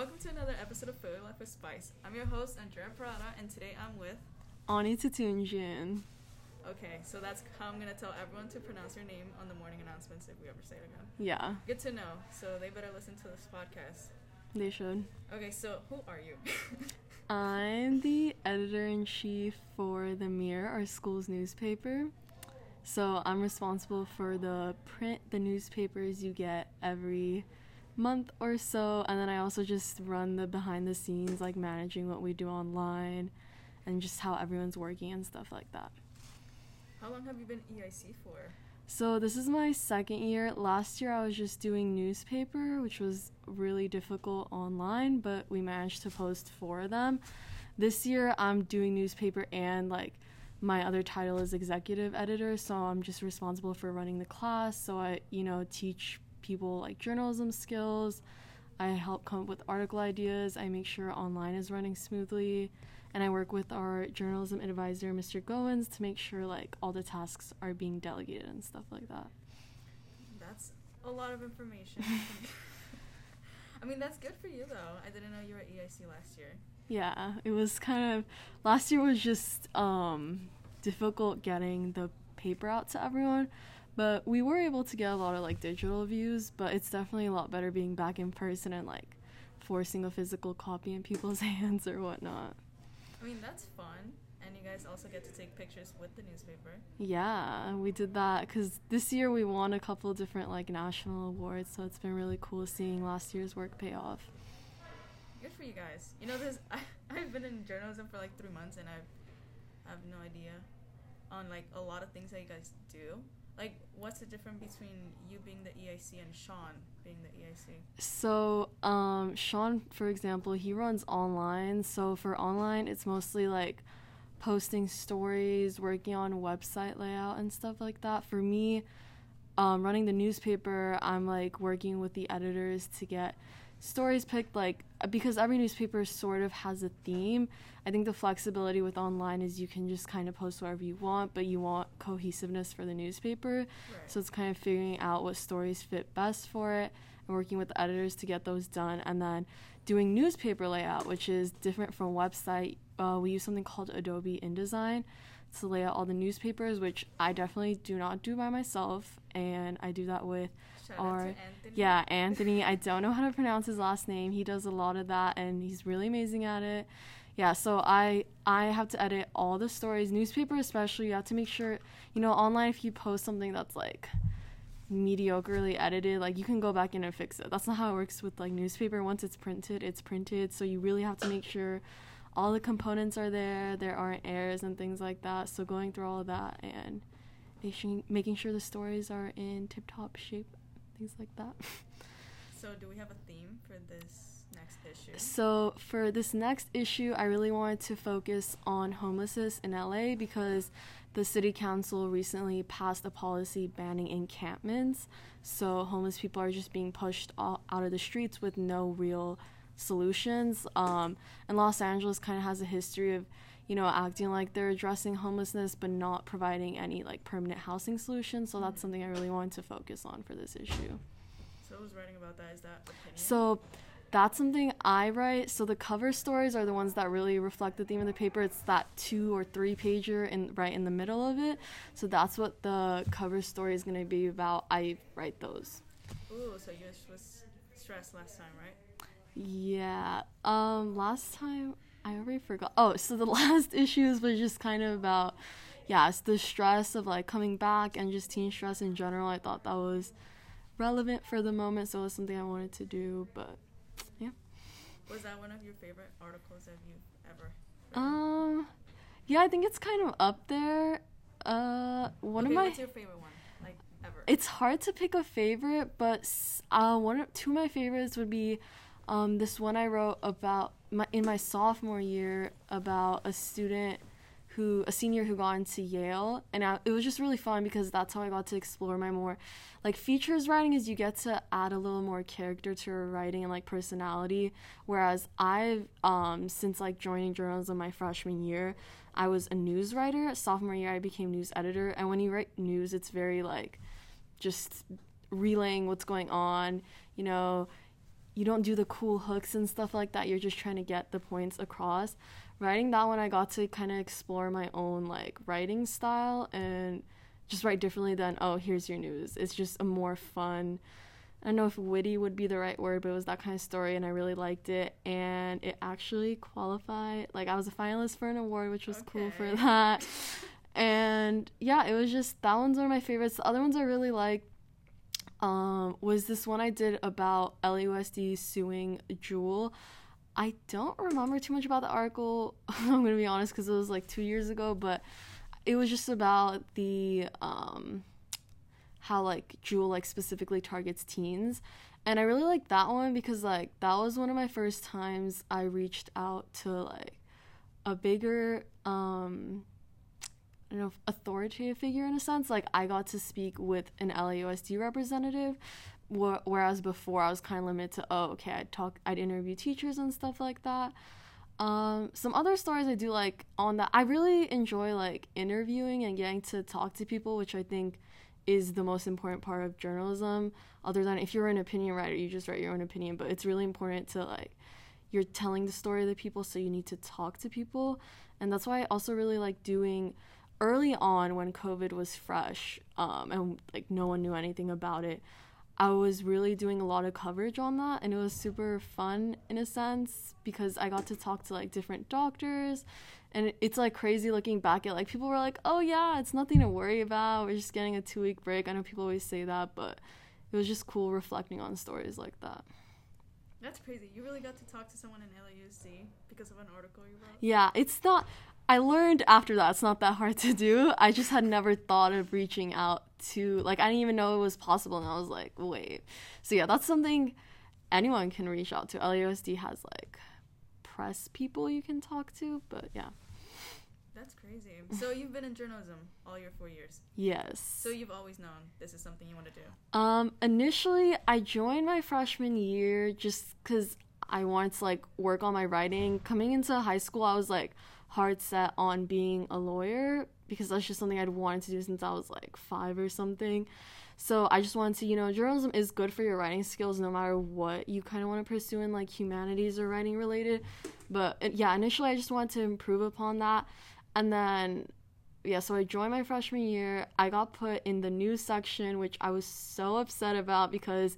Welcome to another episode of Food Life with Spice. I'm your host, Andrea Parada, and today I'm with. Ani Tatunjian. Okay, so that's how I'm gonna tell everyone to pronounce your name on the morning announcements if we ever say it again. Yeah, Good to know. So they better listen to this podcast. they should. Okay, so who are you? I'm the editor in chief for the Mirror, our school's newspaper. So I'm responsible for the print, the newspapers you get every month or so, and then I also just run the behind the scenes, like managing what we do online, and just how everyone's working and stuff like that. how long have you been EIC for? So this is my second year. Last year I was just doing newspaper, which was really difficult online, but we managed to post four of them. This year I'm doing newspaper and like my other title is executive editor, so I'm just responsible for running the class. So I, you know, teach people like journalism skills. I help come up with article ideas. I make sure online is running smoothly. And I work with our journalism advisor, Mr. Goins, to make sure like all the tasks are being delegated and stuff like that. That's a lot of information. I mean, that's good for you though. I didn't know you were at EIC last year. Yeah, it was kind of last year was just um difficult getting the paper out to everyone, but we were able to get a lot of like digital views, but it's definitely a lot better being back in person and like forcing a physical copy in people's hands or whatnot. I mean, that's fun. And you guys also get to take pictures with the newspaper. Yeah, we did that because this year we won a couple different like national awards, so it's been really cool seeing last year's work pay off. Good for you guys. You know, this I, I've been in journalism for like three months, and I've I have no idea on like a lot of things that you guys do. Like, what's the difference between you being the EIC and Sean being the EIC? So, um, Sean, for example, he runs online. So for online, it's mostly like posting stories, working on website layout and stuff like that. For me, um, running the newspaper, I'm like working with the editors to get stories picked like because every newspaper sort of has a theme i think the flexibility with online is you can just kind of post whatever you want but you want cohesiveness for the newspaper Right. so it's kind of figuring out what stories fit best for it and working with the editors to get those done. And then doing newspaper layout, which is different from website. Uh, we use something called Adobe InDesign to lay out all the newspapers, which I definitely do not do by myself. And I do that with Shout out our Anthony. yeah, Anthony. I don't know how to pronounce his last name. He does a lot of that and he's really amazing at it. Yeah, so I I have to edit all the stories, newspaper especially. You have to make sure, you know, online if you post something that's like mediocrely edited, like you can go back in and fix it. That's not how it works with like newspaper. Once it's printed, it's printed. So you really have to make sure all the components are there, there aren't errors and things like that. So going through all of that and making making sure the stories are in tip top shape, things like that. So, do we have a theme for this next issue? So for this next issue, I really wanted to focus on homelessness in LA because the city council recently passed a policy banning encampments. So homeless people are just being pushed out of the streets with no real solutions. Um, and Los Angeles kind of has a history of, you know, acting like they're addressing homelessness but not providing any like permanent housing solutions. So that's something I really wanted to focus on for this issue. So, who's writing about that? Is that opinion? So that's something I write. So the cover stories are the ones that really reflect the theme of the paper. It's that two or three pager in right in the middle of it. So that's what the cover story is gonna be about. I write those. Ooh, so you was stressed last time, right? Yeah. Um last time I already forgot. Oh, so the last issues was just kind of about yeah, it's the stress of like coming back and just teen stress in general. I thought that was relevant for the moment, so it was something I wanted to do, but yeah. Was that one of your favorite articles that you've ever? Um, yeah, I think it's kind of up there. Uh, one okay, of my What's your favorite one, like ever? it's hard to pick a favorite, but uh, one of, two of my favorites would be um, this one I wrote about my in my sophomore year about a student who a senior who got into Yale, and I, it was just really fun because that's how I got to explore my more like features writing is you get to add a little more character to your writing and like personality. Whereas I've um, since like joining journalism my freshman year, I was a news writer. Sophomore year, I became news editor, and when you write news, it's very like just relaying what's going on. You know, you don't do the cool hooks and stuff like that. You're just trying to get the points across. Writing that one, I got to kind of explore my own like writing style and just write differently than oh here's your news. It's just a more fun. I don't know if witty would be the right word, but it was that kind of story, and I really liked it. And it actually qualified. Like I was a finalist for an award, which was okay. cool for that. and yeah, it was just that one's one of my favorites. The other ones I really like um, was this one I did about LAUSD suing Juul. I don't remember too much about the article. I'm gonna be honest because it was like two years ago, but it was just about the um, how like Juul like specifically targets teens, and I really like that one because like that was one of my first times I reached out to like a bigger um Don't know, authoritative figure in a sense. Like I got to speak with an LAUSD representative, wh- whereas before I was kind of limited to oh okay I'd talk I'd interview teachers and stuff like that. Um, some other stories I do like on that I really enjoy like interviewing and getting to talk to people, which I think is the most important part of journalism. Other than if you're an opinion writer, you just write your own opinion, but it's really important to like you're telling the story of the people, so you need to talk to people, and that's why I also really like doing early on when COVID was fresh um, and like no one knew anything about it, I was really doing a lot of coverage on that and it was super fun in a sense because I got to talk to like different doctors and it's like crazy looking back at like people were like, "Oh yeah, it's nothing to worry about. We're just getting a 2-week break." I know people always say that, but it was just cool reflecting on stories like that. That's crazy. You really got to talk to someone in LAUSD because of an article you wrote? Yeah, it's not I learned after that it's not that hard to do. I just had never thought of reaching out to like I didn't even know it was possible and I was like, wait. So yeah, that's something anyone can reach out to. LAUSD has like press people you can talk to, but yeah. That's crazy. So you've been in journalism all your 4 years. Yes. So you've always known this is something you want to do. Um initially I joined my freshman year just cuz I wanted to like work on my writing. Coming into high school, I was like hard set on being a lawyer because that's just something I'd wanted to do since I was like five or something. So I just wanted to, you know, journalism is good for your writing skills no matter what you kind of want to pursue in like humanities or writing related. But uh, yeah, initially I just wanted to improve upon that. And then, yeah, so I joined my freshman year. I got put in the news section, which I was so upset about because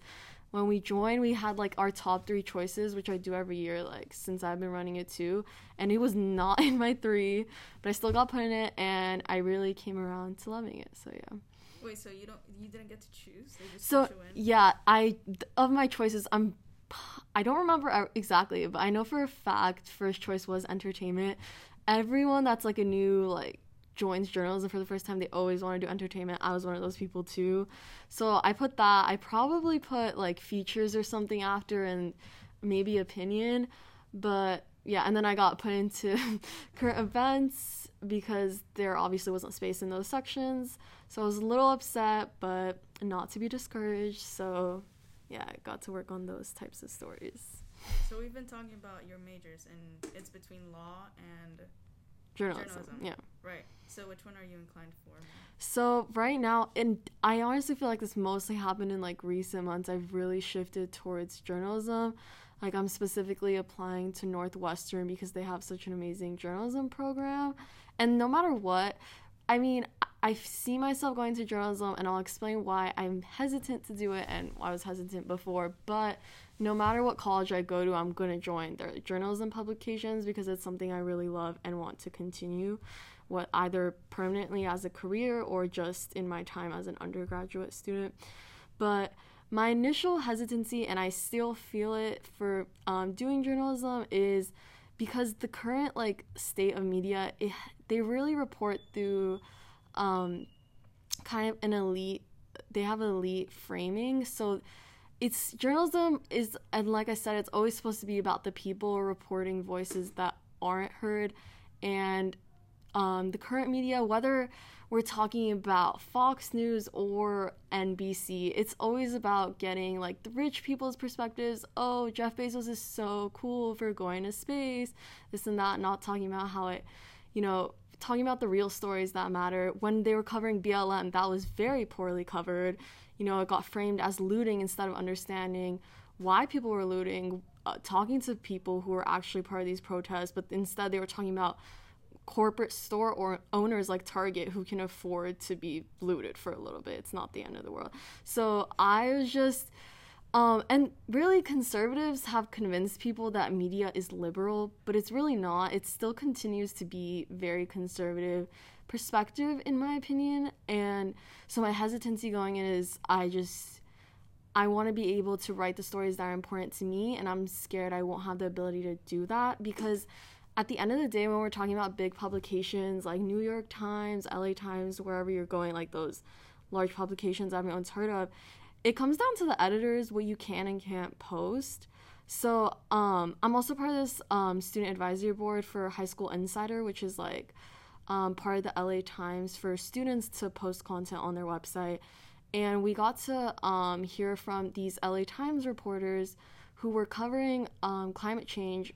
when we joined, we had like our top three choices, which I do every year, like since I've been running it too. And it was not in my three, but I still got put in it, and I really came around to loving it. So yeah. Wait, so you don't you didn't get to choose? so yeah, I of my choices, I'm I don't remember exactly, but I know for a fact first choice was entertainment. Everyone that's like a new like joins journalism for the first time, they always want to do entertainment. I was one of those people too. So I put that. I probably put like features or something after and maybe opinion. But yeah, and then I got put into current events because there obviously wasn't space in those sections. So I was a little upset, but not to be discouraged. So yeah, I got to work on those types of stories. So we've been talking about your majors, and it's between law and journalism. journalism. Yeah. Right. So which one are you inclined for? So right now, and I honestly feel like this mostly happened in like recent months. I've really shifted towards journalism. Like I'm specifically applying to Northwestern because they have such an amazing journalism program. And no matter what, I mean, I see myself going to journalism, and I'll explain why I'm hesitant to do it and why I was hesitant before. But no matter what college I go to, I'm going to join their journalism publications because it's something I really love and want to continue, what either permanently as a career or just in my time as an undergraduate student. But my initial hesitancy, and I still feel it for um, doing journalism, is because the current like state of media, it, they really report through um, kind of an elite. They have elite framing, so it's journalism is and like I said, it's always supposed to be about the people reporting voices that aren't heard, and um, the current media, whether we're talking about Fox News or NBC, it's always about getting like the rich people's perspectives. Oh, Jeff Bezos is so cool for going to space, this and that, not talking about how it, you know, talking about the real stories that matter. When they were covering BLM, that was very poorly covered you know, it got framed as looting instead of understanding why people were looting, uh, talking to people who were actually part of these protests, but instead they were talking about corporate store or owners like Target who can afford to be looted for a little bit. It's not the end of the world. So I was just um, and really, conservatives have convinced people that media is liberal, but it's really not. It still continues to be very conservative perspective, in my opinion. And so, my hesitancy going in is I just, I want to be able to write the stories that are important to me, and I'm scared I won't have the ability to do that because at the end of the day, when we're talking about big publications like New York Times, LA Times, wherever you're going, like those large publications everyone's heard of, it comes down to the editors what you can and can't post. So um, I'm also part of this um, student advisory board for High School Insider, which is like um, part of the LA Times for students to post content on their website. And we got to um, hear from these LA Times reporters who were covering um, climate change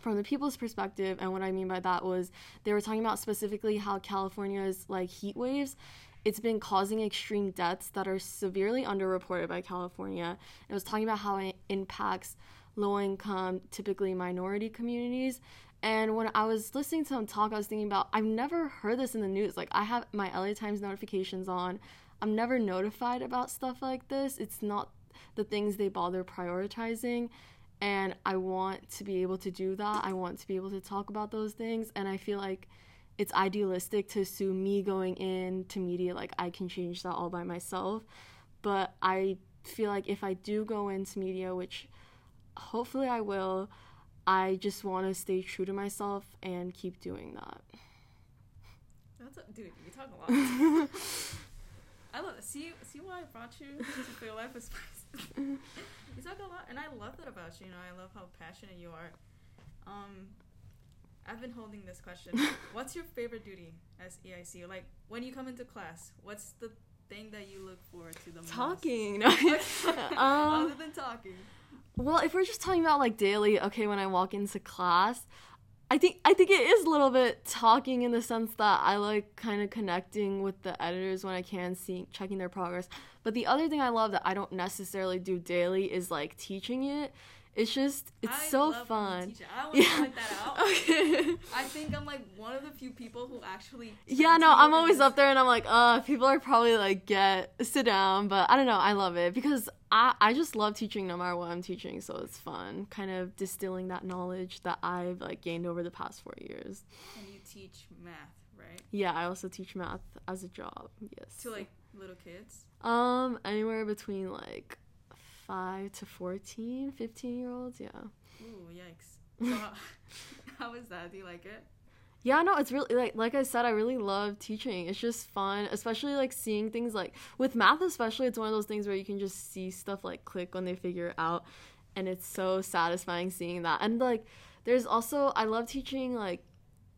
from the people's perspective. And what I mean by that was they were talking about specifically how California's like heat waves it's been causing extreme deaths that are severely underreported by California. It was talking about how it impacts low income, typically minority communities. And when I was listening to him talk, I was thinking about I've never heard this in the news. Like I have my LA Times notifications on. I'm never notified about stuff like this. It's not the things they bother prioritizing. And I want to be able to do that. I want to be able to talk about those things. And I feel like it's idealistic to assume me going into media like I can change that all by myself. But I feel like if I do go into media, which hopefully I will, I just want to stay true to myself and keep doing that. That's a, dude, you talk a lot. I love it. See, see why I brought you to Feel Life with Spice. you talk a lot, and I love that about you. You know, I love how passionate you are. Um, I've been holding this question. what's your favorite duty as EIC? Like when you come into class, what's the thing that you look forward to the most? Talking. um, Other than talking. Well, if we're just talking about like daily, okay, when I walk into class, I think I think it is a little bit talking in the sense that I like kind of connecting with the editors when I can, see checking their progress. But the other thing I love that I don't necessarily do daily is like teaching it it's just it's I so fun. I want to point that out. okay. I think I'm like one of the few people who actually. Yeah, no, I'm always up there and I'm like, uh, people are probably like get sit down, but I don't know. I love it because I I just love teaching no matter what I'm teaching, so it's fun, kind of distilling that knowledge that I've like gained over the past four years. And you teach math, right? Yeah, I also teach math as a job. Yes. To like little kids. Um, anywhere between like 5 to 14, 15 year olds. Yeah. Ooh, yikes. So, how is that? Do you like it? Yeah, no, it's really like like I said, I really love teaching. It's just fun, especially like seeing things like with math especially, it's one of those things where you can just see stuff like click when they figure it out and it's so satisfying seeing that. And like there's also I love teaching like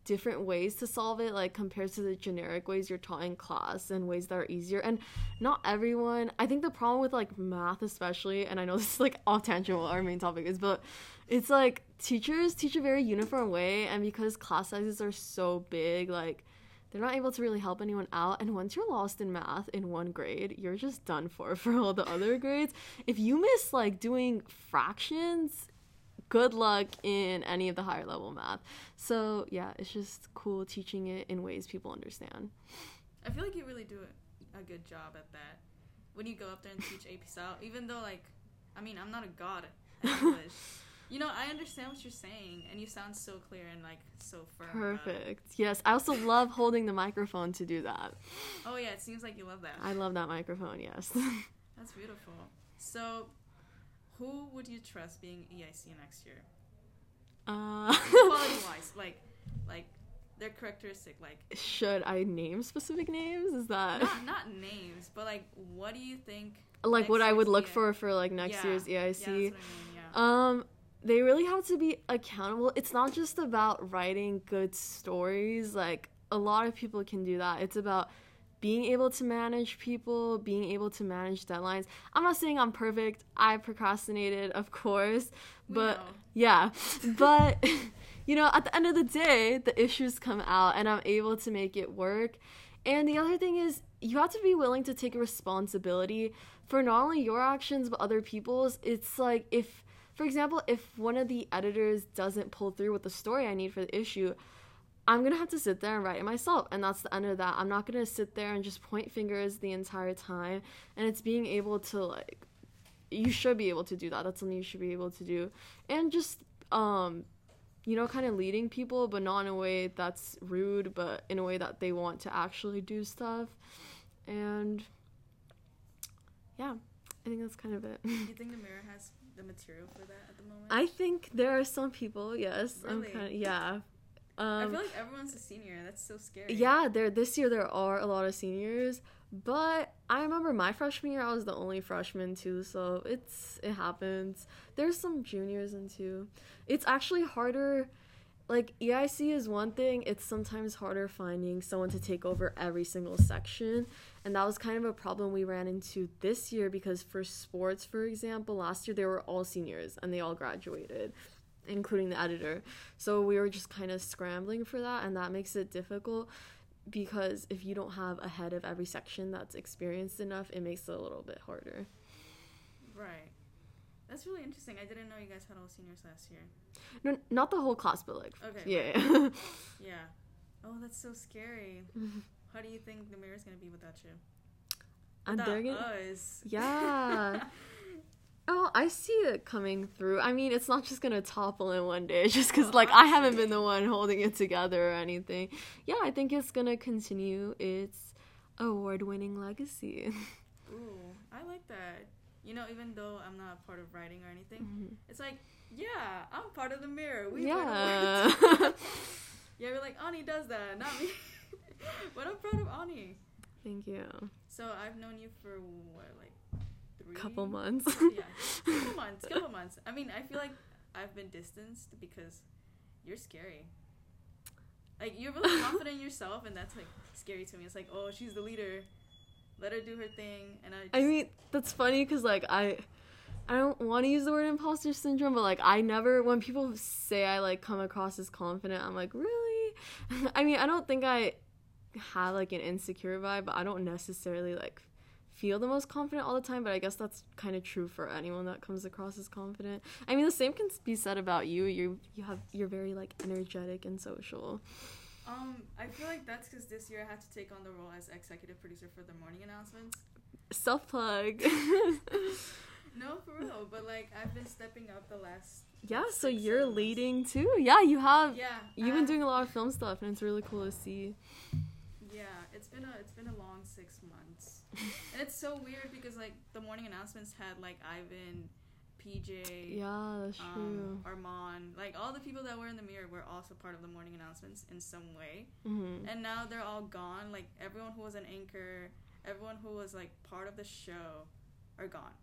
different ways to solve it like compared to the generic ways you're taught in class and ways that are easier. And not everyone i think the problem with like math especially and i know this is like off tangent what our main topic is but it's like teachers teach a very uniform way and because class sizes are so big like they're not able to really help anyone out. And once you're lost in math in one grade you're just done for for all the other grades. If you miss like doing fractions good luck in any of the higher level math. So yeah, it's just cool teaching it in ways people understand. I feel like you really do a good job at that. When you go up there and teach AP style, even though like, I mean, I'm not a god at English. you know, I understand what you're saying, and you sound so clear and like so firm. Perfect. Yes, I also love holding the microphone to do that. Oh yeah, it seems like you love that. I love that microphone. Yes. That's beautiful. So, who would you trust being EIC next year? Uh, quality wise, like, like their characteristic, like. Should I name specific names? Is that not, not names, but like, what do you think? Like what I would look for for like next yeah. year's EIC. Yeah, I mean, yeah. Um, they really have to be accountable. It's not just about writing good stories. Like a lot of people can do that. It's about being able to manage people, being able to manage deadlines. I'm not saying I'm perfect. I procrastinated, of course, but yeah. but you know, at the end of the day, the issues come out and I'm able to make it work. And the other thing is you have to be willing to take responsibility for not only your actions but other people's. It's like if for example, if one of the editors doesn't pull through with the story I need for the issue, I'm gonna have to sit there and write it myself, and that's the end of that. I'm not gonna sit there and just point fingers the entire time, and it's being able to like, you should be able to do that. That's something you should be able to do, and just um, you know, kind of leading people, but not in a way that's rude, but in a way that they want to actually do stuff, and yeah, I think that's kind of it. Do You think the mirror has the material for that at the moment? I think there are some people, yes. Really? I'm kind of yeah. Um, I feel like everyone's a senior. That's so scary. yeah, there this year there are a lot of seniors, but I remember my freshman year I was the only freshman too, so it's it happens. There's some juniors in too. It's actually harder like EIC is one thing, it's sometimes harder finding someone to take over every single section. And that was kind of a problem we ran into this year because for sports, for example, last year they were all seniors and they all graduated, including the editor. So we were just kind of scrambling for that, and that makes it difficult because if you don't have a head of every section that's experienced enough, it makes it a little bit harder. Right. That's really interesting. I didn't know you guys had all seniors last year. No, not the whole class, but like, Okay. yeah. Yeah. Oh, that's so scary. How do you think the mirror's gonna be without you? and Without they're gonna, us. Yeah. Oh, I see it coming through. I mean, it's not just gonna topple in one day, just because, like, I haven't been the one holding it together or anything. Yeah, I think it's gonna continue its award winning legacy. Ooh, I like that. You know, even though I'm not a part of writing or anything, Mhm. it's like, yeah, I'm part of the mirror. We Yeah. yeah, we're like Ani does that, not me. but I'm proud of Ani. Thank you. So I've known you for what, like three Couple months. yeah, couple months, couple months. I mean, I feel like I've been distanced because you're scary. Like you're really confident in yourself, and that's like scary to me. It's like, oh, she's the leader. Let her do her thing, and I. Just, I mean, that's funny because, like, I. I don't want to use the word imposter syndrome, but like I never when people say I like come across as confident, I'm like, really? I mean, I don't think I have like an insecure vibe, but I don't necessarily like feel the most confident all the time, but I guess that's kind of true for anyone that comes across as confident. I mean, the same can be said about you. You you have you're very like energetic and social. Um, I feel like that's because this year I had to take on the role as executive producer for the morning announcements. Self plug. No, for real, but like I've been stepping up the last. yeah, so you're months. leading too. Yeah, you have Yeah, You've been doing a lot of film stuff, and it's really cool to see. Yeah, it's been a it's been a long six months, and it's so weird because like the morning announcements had like Ivan, PJ, Yeah, that's true. um, Armand, like all the people that were in the mirror were also part of the morning announcements in some way, hmm and now they're all gone. Like everyone who was an anchor, everyone who was like part of the show, are gone.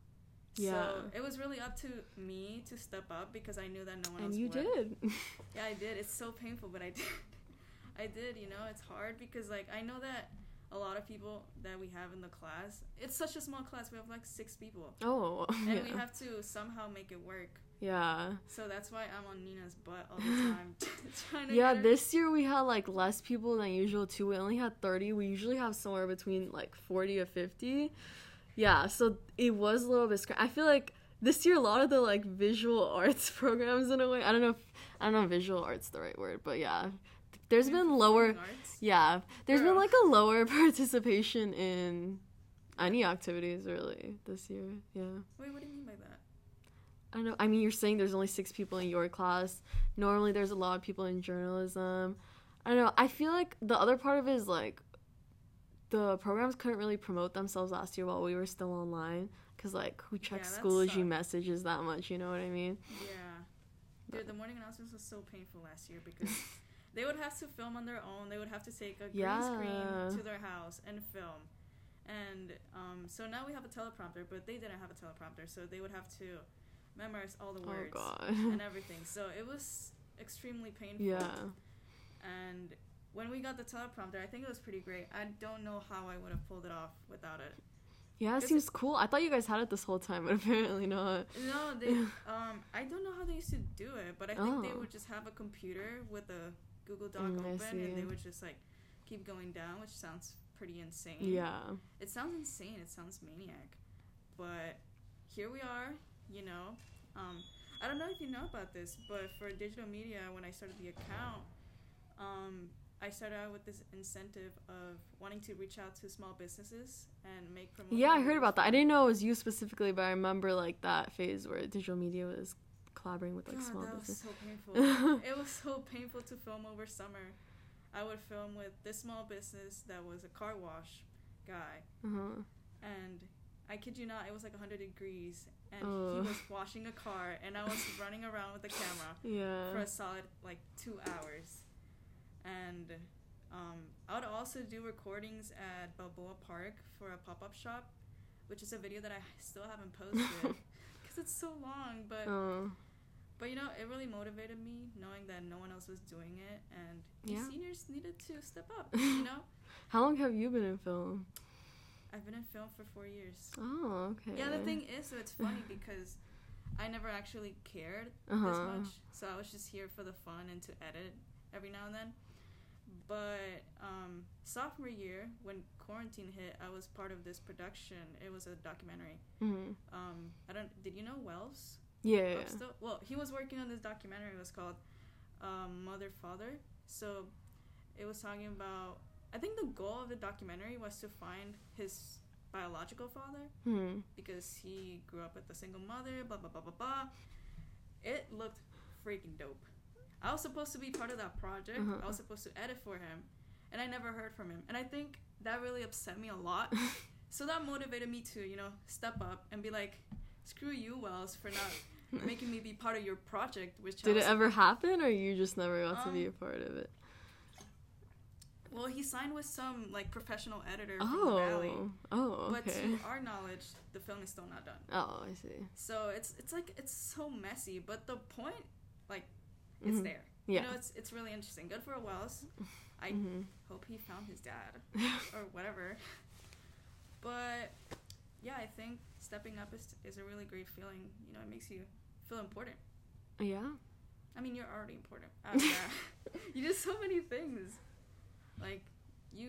Yeah. So it was really up to me to step up because I knew that no one And else And you would. did. Yeah, I did. It's so painful, but I did. I did, you know, it's hard because like I know that a lot of people that we have in the class, it's such a small class. We have like 6 people. oh, And yeah. we have to somehow make it work. yeah. So that's why I'm on Nina's butt all the time trying to Yeah, this year we had like less people than usual too. We only had 30. We usually have somewhere between like 40 or 50. Yeah, so it was a little bit scr- I feel like this year a lot of the like visual arts programs in a way. I don't know if I don't know if visual arts the right word, but yeah. There's been lower. Yeah, there's been like a lower participation in any activities really this year. Yeah. Wait, what do you mean by that? I don't know. I mean, you're saying there's only six people in your class. Normally, there's a lot of people in journalism. I don't know. I feel like the other part of it is like the programs couldn't really promote themselves last year while we were still online. Cause like, who checks that Schoology sucked. messages that much? You know what I mean? Yeah. Dude, the morning announcements was so painful last year because they would have to film on their own. They would have to take a green Yeah. screen to their house and film. And um, so now we have a teleprompter, but they didn't have a teleprompter, so they would have to memorize all the Oh words god. and everything. So it was extremely painful. yeah. And when we got the teleprompter, I think it was pretty great. I don't know how I would have pulled it off without it. Yeah, it seems cool. I thought you guys had it this whole time, but apparently not. No, they. um, I don't know how they used to do it, but I think they Oh. would just have a computer with a Google Doc Mm, open, and they would just like keep going down, which sounds pretty insane. Yeah. It sounds insane. It sounds maniac. But here we are, you know. Um, I don't know if you know about this, but for digital media, when I started the account, um, I started out with this incentive of wanting to reach out to small businesses and make promotion. Yeah, I heard about that. I didn't know it was you specifically, but I remember like that phase where digital media was collaborating with like God, small that was so painful. it was so painful to film over summer. I would film with this small business that was a car wash guy, Uh-huh. and I kid you not, it was like 100 degrees, and he was washing a car, and I was running around with the camera for a solid like two hours, and um, I would also do recordings at Balboa Park for a pop-up shop, which is a video that I still haven't posted because it's so long, but. Oh. But you know, it really motivated me knowing that no one else was doing it, and these Yeah. seniors needed to step up. You know, How long have you been in film? I've been in film for four years. Oh, okay. Yeah, the thing is, so it's funny because I never actually cared uh-huh. this much, so I was just here for the fun and to edit every now and then. But um, sophomore year, when quarantine hit, I was part of this production. It was a documentary. Mhm. Um, I don't. Did you know Wells? Yeah. still. Well, he was working on this documentary. It was called um, Mother Father. So it was talking about. I think the goal of the documentary was to find his biological father Hmm. because he grew up with a single mother. Blah blah blah blah blah. It looked freaking dope. I was supposed to be part of that project. Uh-huh. I was supposed to edit for him, and I never heard from him. And I think that really upset me a lot. so that motivated me to, you know, step up and be like, "Screw you, Wells, for not making me be part of your project." Which Did was, it ever happen, or you just never got to be a Um, part of it? Well, he signed with some like professional editor from the Valley. Oh. Oh. But to our knowledge, the film is still not done. Oh, I see. So it's it's like it's so messy, but the point, like, it's Mhm. there. Yeah. You know, it's it's really interesting. Good for Wells. I hmm hope he found his dad or whatever. But yeah, I think stepping up is is a really great feeling. You know, it makes you feel important. yeah. I mean, you're already important. You do so many things. Like you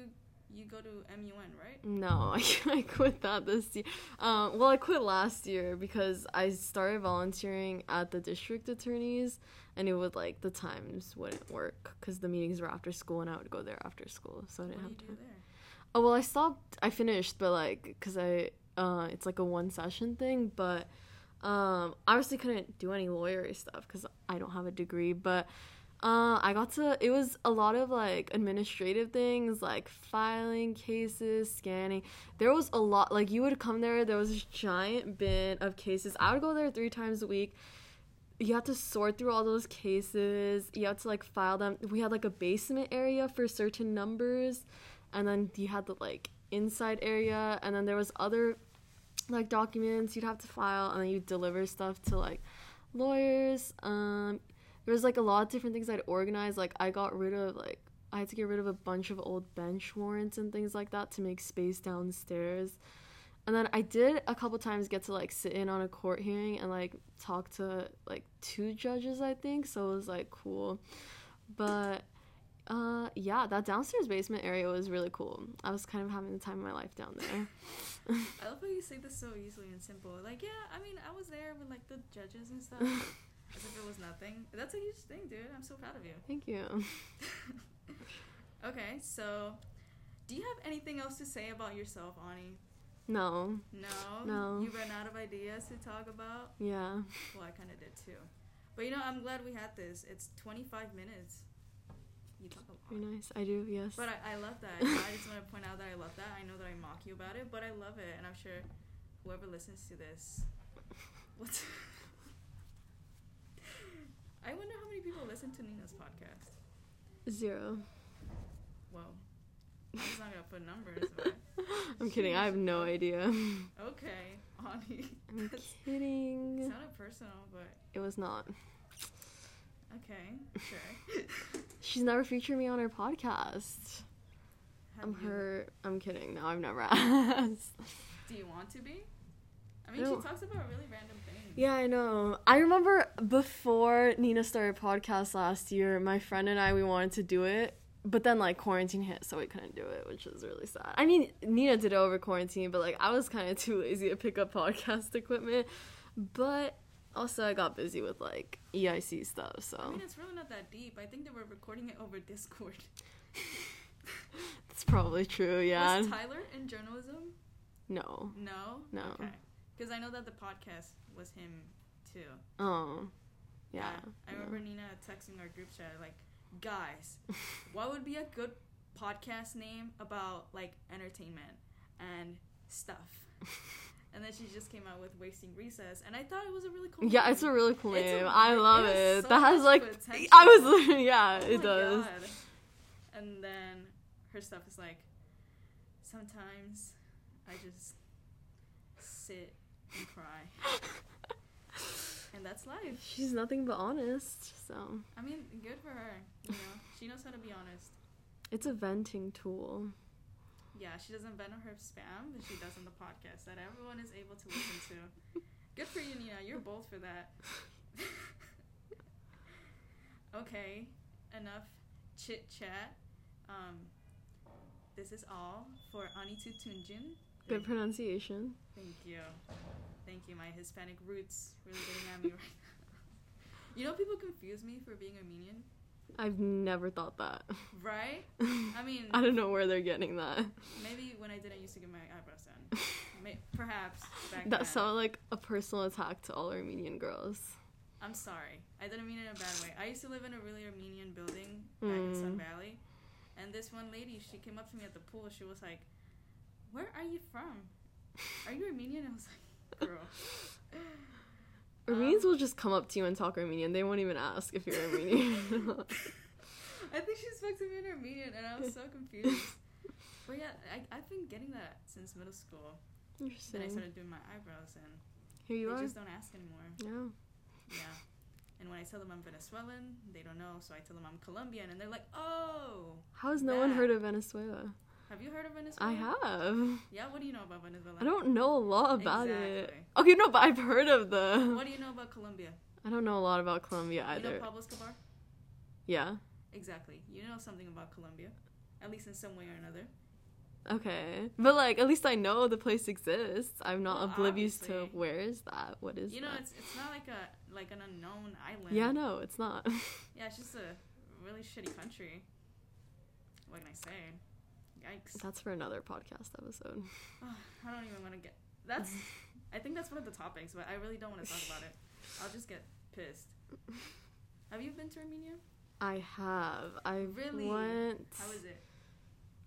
you go to MUN, right? No, I, I quit that this year. Um, well, I quit last year because I started volunteering at the district attorneys, and it would like the times wouldn't work because the meetings were after school, and I would go there after school, so I didn't do have do time. there? Oh well, I stopped. I finished, but like, cause I uh, it's like a one session thing, but um, obviously couldn't do any lawyery stuff because I don't have a degree. But uh, I got to. It was a lot of like administrative things, like filing cases, scanning. There was a lot. Like you would come there. There was this giant bin of cases. I would go there three times a week. You have to sort through all those cases. You have to like file them. We had like a basement area for certain numbers and then you had the like inside area and then there was other like documents you'd have to file and then you deliver stuff to like lawyers. Um there was like a lot of different things i'd organize. Like i got rid of like i had to get rid of a bunch of old bench warrants and things like that to make space downstairs. And then i did a couple times get to like sit in on a court hearing and like talk to like two judges i think. So it was like cool. But uh, yeah, that downstairs basement area was really cool. I was kind of having the time of my life down there. I love how you say this so easily and simple. Like, yeah, I mean, I was there with like the judges and stuff, as if it was nothing. That's a huge thing, dude. I'm so proud of you. Thank you. okay, so do you have anything else to say about yourself, Ani? No. No. No. You ran out of ideas to talk about. Yeah. Well, I kind of did too. But you know, I'm glad we had this. It's 25 minutes. You talk a lot. Very nice. I do, yes. But I, I love that. I just want to point out that I love that. I know that I mock you about it, but I love it, and I'm sure whoever listens to this, what's. I wonder how many people listen to Nina's podcast. Zero. Well, I'm just not gonna put numbers, but I'm kidding. I have no idea. okay, Ani. I'm kidding. It sounded personal, but It was not. okay, sure. She's never featured me on her podcast. Have I'm you- her. I'm kidding. No, I've never asked. Do you want to be? I I mean, she talks about really random things. Yeah, I know. I remember before Nina started podcast last year, my friend and I we wanted to do it but then like quarantine hit, so we couldn't do it, which is really sad. I mean, Nina did it over quarantine, but like I was kind of too lazy to pick up podcast equipment. But also, I got busy with like EIC stuff, so I mean, it's really not that deep. I think they were recording it over Discord. it's probably true. Yeah. Was Tyler in journalism? no. No. No. Okay. Because I know that the podcast was him too. Oh. Yeah. I remember Nina texting our group chat like, guys, what would be a good podcast name about like entertainment and stuff? And then she just came out with Wasting Recess, and I thought it was a really cool. Yeah, name. it's a really cool a name. re- I love it it. so that has like potential. I was yeah, Oh it does. God. And then her stuff is like, sometimes I just sit and cry, and that's life. She's nothing but honest, so I mean, good for her. You know, she knows how to be honest. it's a venting tool. Yeah, she doesn't vent on her spam, but she does on the podcast that everyone is able to listen to. Good for you, Nina. You're bold for that. okay, enough chit chat. Um, this is all for Anitu Tunjin. Good pronunciation. Thank you. Thank you. My Hispanic roots really getting at me right now. You know, people confuse me for being Armenian, I've never thought that. right? I mean, I don't know where they're getting that. maybe when I didn't used to get my eyebrows done. May- perhaps back That then. sounded like a personal attack to all Armenian girls. I'm sorry. I didn't mean it in a bad way. I used to live in a really Armenian building back in Sun Mm. Valley, and this one lady, she came up to me at the pool. She was like, "Where are you from? Are you Armenian?" I was like, "Girl." Armenians Um, will just come up to you and talk Armenian. They won't even ask if you're Armenian. I think she spoke to me in Armenian, and I was so confused. But yeah, I, I've been getting that since middle school. Then I started doing my eyebrows, and Here you they are. just don't ask anymore. Yeah. Yeah. And when I tell them I'm Venezuelan, they don't know. So I tell them I'm Colombian, and they're like, "Oh, How has no one heard of Venezuela? Have you heard of Venezuela?" I have. Yeah. What do you know about Venezuela? I don't know a lot about it. Exactly. Okay, no, but I've heard of the. What do you know about Colombia? I don't know a lot about Colombia either. You know Pablo Escobar? Yeah. Exactly. You know something about Colombia, at least in some way or another. Okay. But like, at least I know the place exists. I'm not Well, oblivious to where is that? What is You know, that? it's it's not like a like an unknown island. yeah, no, it's not. Yeah, it's just a really shitty country. What can I say? Yikes. That's for another podcast episode. Ah, I don't even want to get. That's. I think that's one of the topics, but I really don't want to talk about it. I'll just get pissed. Have you been to Armenia? I have. I Really? went How is it?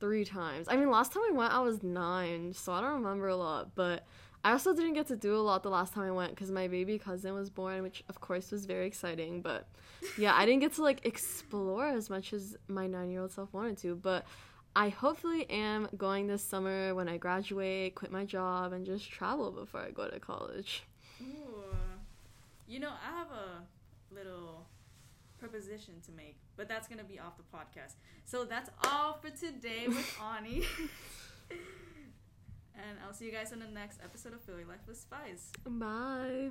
three times. I mean, last time I went, I was nine, so I don't remember a lot. But I also didn't get to do a lot the last time I went because my baby cousin was born, which of course was very exciting. But yeah, I didn't get to like explore as much as my nine-year-old self wanted to. But I hopefully am going this summer when I graduate, quit my job, and just travel before I go to college. Ooh. You know, I have a little proposition to make, but that's gonna be off the podcast. So that's all for today with Ani. and I'll see you guys on the next episode of Philly Life with Spies. Bye.